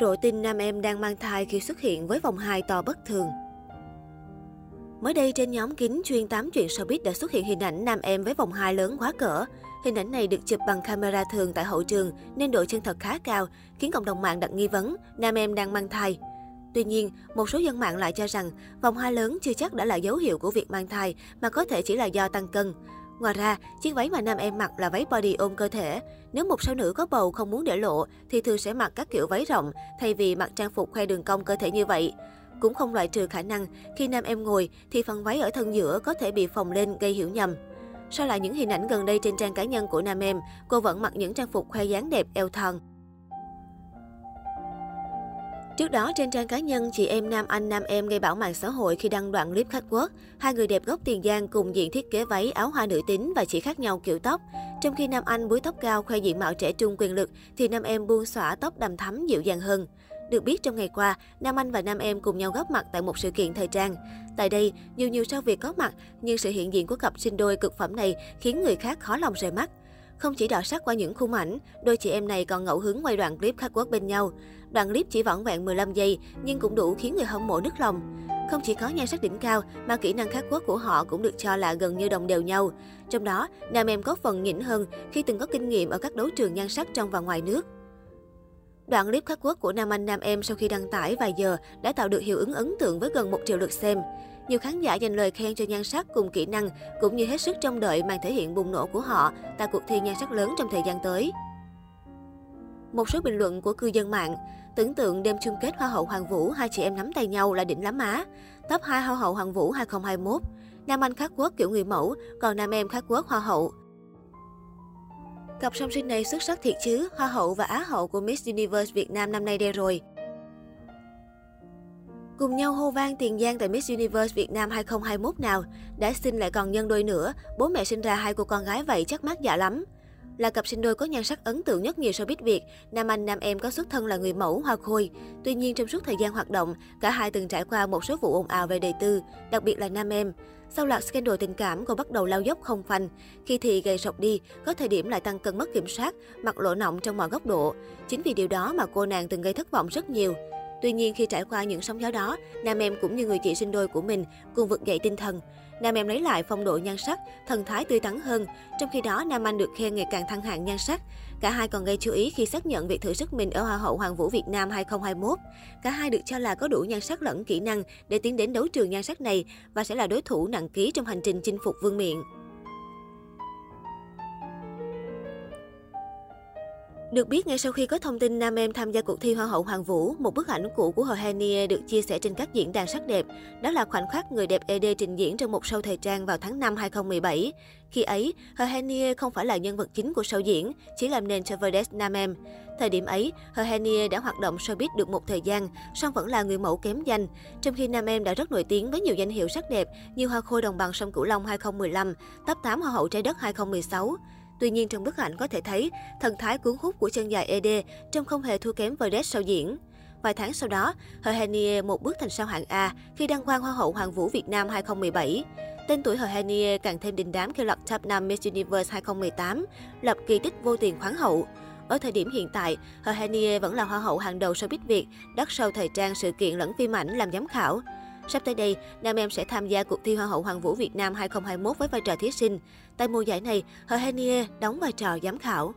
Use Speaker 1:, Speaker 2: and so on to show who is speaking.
Speaker 1: Rộ tin nam em đang mang thai khi xuất hiện với vòng hai to bất thường. Mới đây trên nhóm kín chuyên tám chuyện showbiz đã xuất hiện hình ảnh nam em với vòng hai lớn quá cỡ. Hình ảnh này được chụp bằng camera thường tại hậu trường nên độ chân thật khá cao, khiến cộng đồng mạng đặt nghi vấn nam em đang mang thai. Tuy nhiên, một số dân mạng lại cho rằng vòng hai lớn chưa chắc đã là dấu hiệu của việc mang thai mà có thể chỉ là do tăng cân. Ngoài ra, chiếc váy mà nam em mặc là váy body ôm cơ thể. Nếu một sao nữ có bầu không muốn để lộ thì thường sẽ mặc các kiểu váy rộng thay vì mặc trang phục khoe đường cong cơ thể như vậy. Cũng không loại trừ khả năng khi nam em ngồi thì phần váy ở thân giữa có thể bị phồng lên gây hiểu nhầm. So lại những hình ảnh gần đây trên trang cá nhân của nam em, cô vẫn mặc những trang phục khoe dáng đẹp eo thon. Trước đó, trên trang cá nhân, chị em Nam Anh Nam Em gây bão mạng xã hội khi đăng đoạn clip khách quốc. Hai người đẹp gốc Tiền Giang cùng diện thiết kế váy, áo hoa nữ tính và chỉ khác nhau kiểu tóc. Trong khi Nam Anh búi tóc cao khoe diện mạo trẻ trung quyền lực, thì Nam Em buông xõa tóc đầm thắm dịu dàng hơn. Được biết trong ngày qua, Nam Anh và Nam Em cùng nhau góp mặt tại một sự kiện thời trang. Tại đây, nhiều nhiều sao việc có mặt, nhưng sự hiện diện của cặp sinh đôi cực phẩm này khiến người khác khó lòng rời mắt. Không chỉ đỏ sắc qua những khung ảnh, đôi chị em này còn ngẫu hứng quay đoạn clip khắc quốc bên nhau. Đoạn clip chỉ vỏn vẹn 15 giây nhưng cũng đủ khiến người hâm mộ nức lòng. Không chỉ có nhan sắc đỉnh cao mà kỹ năng khắc quốc của họ cũng được cho là gần như đồng đều nhau. Trong đó, nam em có phần nhỉnh hơn khi từng có kinh nghiệm ở các đấu trường nhan sắc trong và ngoài nước. Đoạn clip khắc quốc của Nam Anh Nam Em sau khi đăng tải vài giờ đã tạo được hiệu ứng ấn tượng với gần 1 triệu lượt xem. Nhiều khán giả dành lời khen cho nhan sắc cùng kỹ năng, cũng như hết sức trông đợi màn thể hiện bùng nổ của họ tại cuộc thi nhan sắc lớn trong thời gian tới. Một số bình luận của cư dân mạng, tưởng tượng đêm chung kết Hoa hậu Hoàng Vũ hai chị em nắm tay nhau là đỉnh lắm á. Top 2 Hoa hậu Hoàng Vũ 2021. Nam Anh khắc quốc kiểu người mẫu, còn nam em khắc quốc Hoa hậu. Cặp song sinh này xuất sắc thiệt chứ, Hoa hậu và Á hậu của Miss Universe Việt Nam năm nay đây rồi. Cùng nhau hô vang tiền giang tại Miss Universe Việt Nam 2021 nào, đã sinh lại còn nhân đôi nữa, bố mẹ sinh ra hai cô con gái vậy chắc mát dạ lắm. Là cặp sinh đôi có nhan sắc ấn tượng nhất nhiều showbiz Việt, nam anh nam em có xuất thân là người mẫu hoa khôi. Tuy nhiên trong suốt thời gian hoạt động, cả hai từng trải qua một số vụ ồn ào về đời tư, đặc biệt là nam em. Sau loạt scandal tình cảm, cô bắt đầu lao dốc không phanh. Khi thì gầy sọc đi, có thời điểm lại tăng cân mất kiểm soát, mặt lộ nọng trong mọi góc độ. Chính vì điều đó mà cô nàng từng gây thất vọng rất nhiều. Tuy nhiên khi trải qua những sóng gió đó, nam em cũng như người chị sinh đôi của mình cùng vực dậy tinh thần. Nam em lấy lại phong độ nhan sắc, thần thái tươi tắn hơn. Trong khi đó, Nam Anh được khen ngày càng thăng hạng nhan sắc. Cả hai còn gây chú ý khi xác nhận việc thử sức mình ở Hoa hậu Hoàng vũ Việt Nam 2021. Cả hai được cho là có đủ nhan sắc lẫn kỹ năng để tiến đến đấu trường nhan sắc này và sẽ là đối thủ nặng ký trong hành trình chinh phục vương miện. Được biết, ngay sau khi có thông tin nam em tham gia cuộc thi Hoa hậu Hoàng Vũ, một bức ảnh cũ của Hồ Henie được chia sẻ trên các diễn đàn sắc đẹp. Đó là khoảnh khắc người đẹp ED trình diễn trong một show thời trang vào tháng 5 2017. Khi ấy, Hồ Henie không phải là nhân vật chính của show diễn, chỉ làm nền cho Verdes nam em. Thời điểm ấy, Hồ Henie đã hoạt động showbiz được một thời gian, song vẫn là người mẫu kém danh. Trong khi nam em đã rất nổi tiếng với nhiều danh hiệu sắc đẹp như Hoa khôi đồng bằng sông Cửu Long 2015, top 8 Hoa hậu trái đất 2016. Tuy nhiên trong bức ảnh có thể thấy thần thái cuốn hút của chân dài ED trông không hề thua kém Verdes sau diễn. Vài tháng sau đó, Hohenie một bước thành sao hạng A khi đăng quang Hoa hậu Hoàng vũ Việt Nam 2017. Tên tuổi Hohenie càng thêm đình đám khi lọt top 5 Miss Universe 2018, lập kỳ tích vô tiền khoáng hậu. Ở thời điểm hiện tại, Hohenie vẫn là hoa hậu hàng đầu showbiz Việt, đắt sâu thời trang sự kiện lẫn phim ảnh làm giám khảo. Sắp tới đây, nam em sẽ tham gia cuộc thi Hoa hậu Hoàng vũ Việt Nam 2021 với vai trò thí sinh. Tại mùa giải này, Hờ Henie đóng vai trò giám khảo.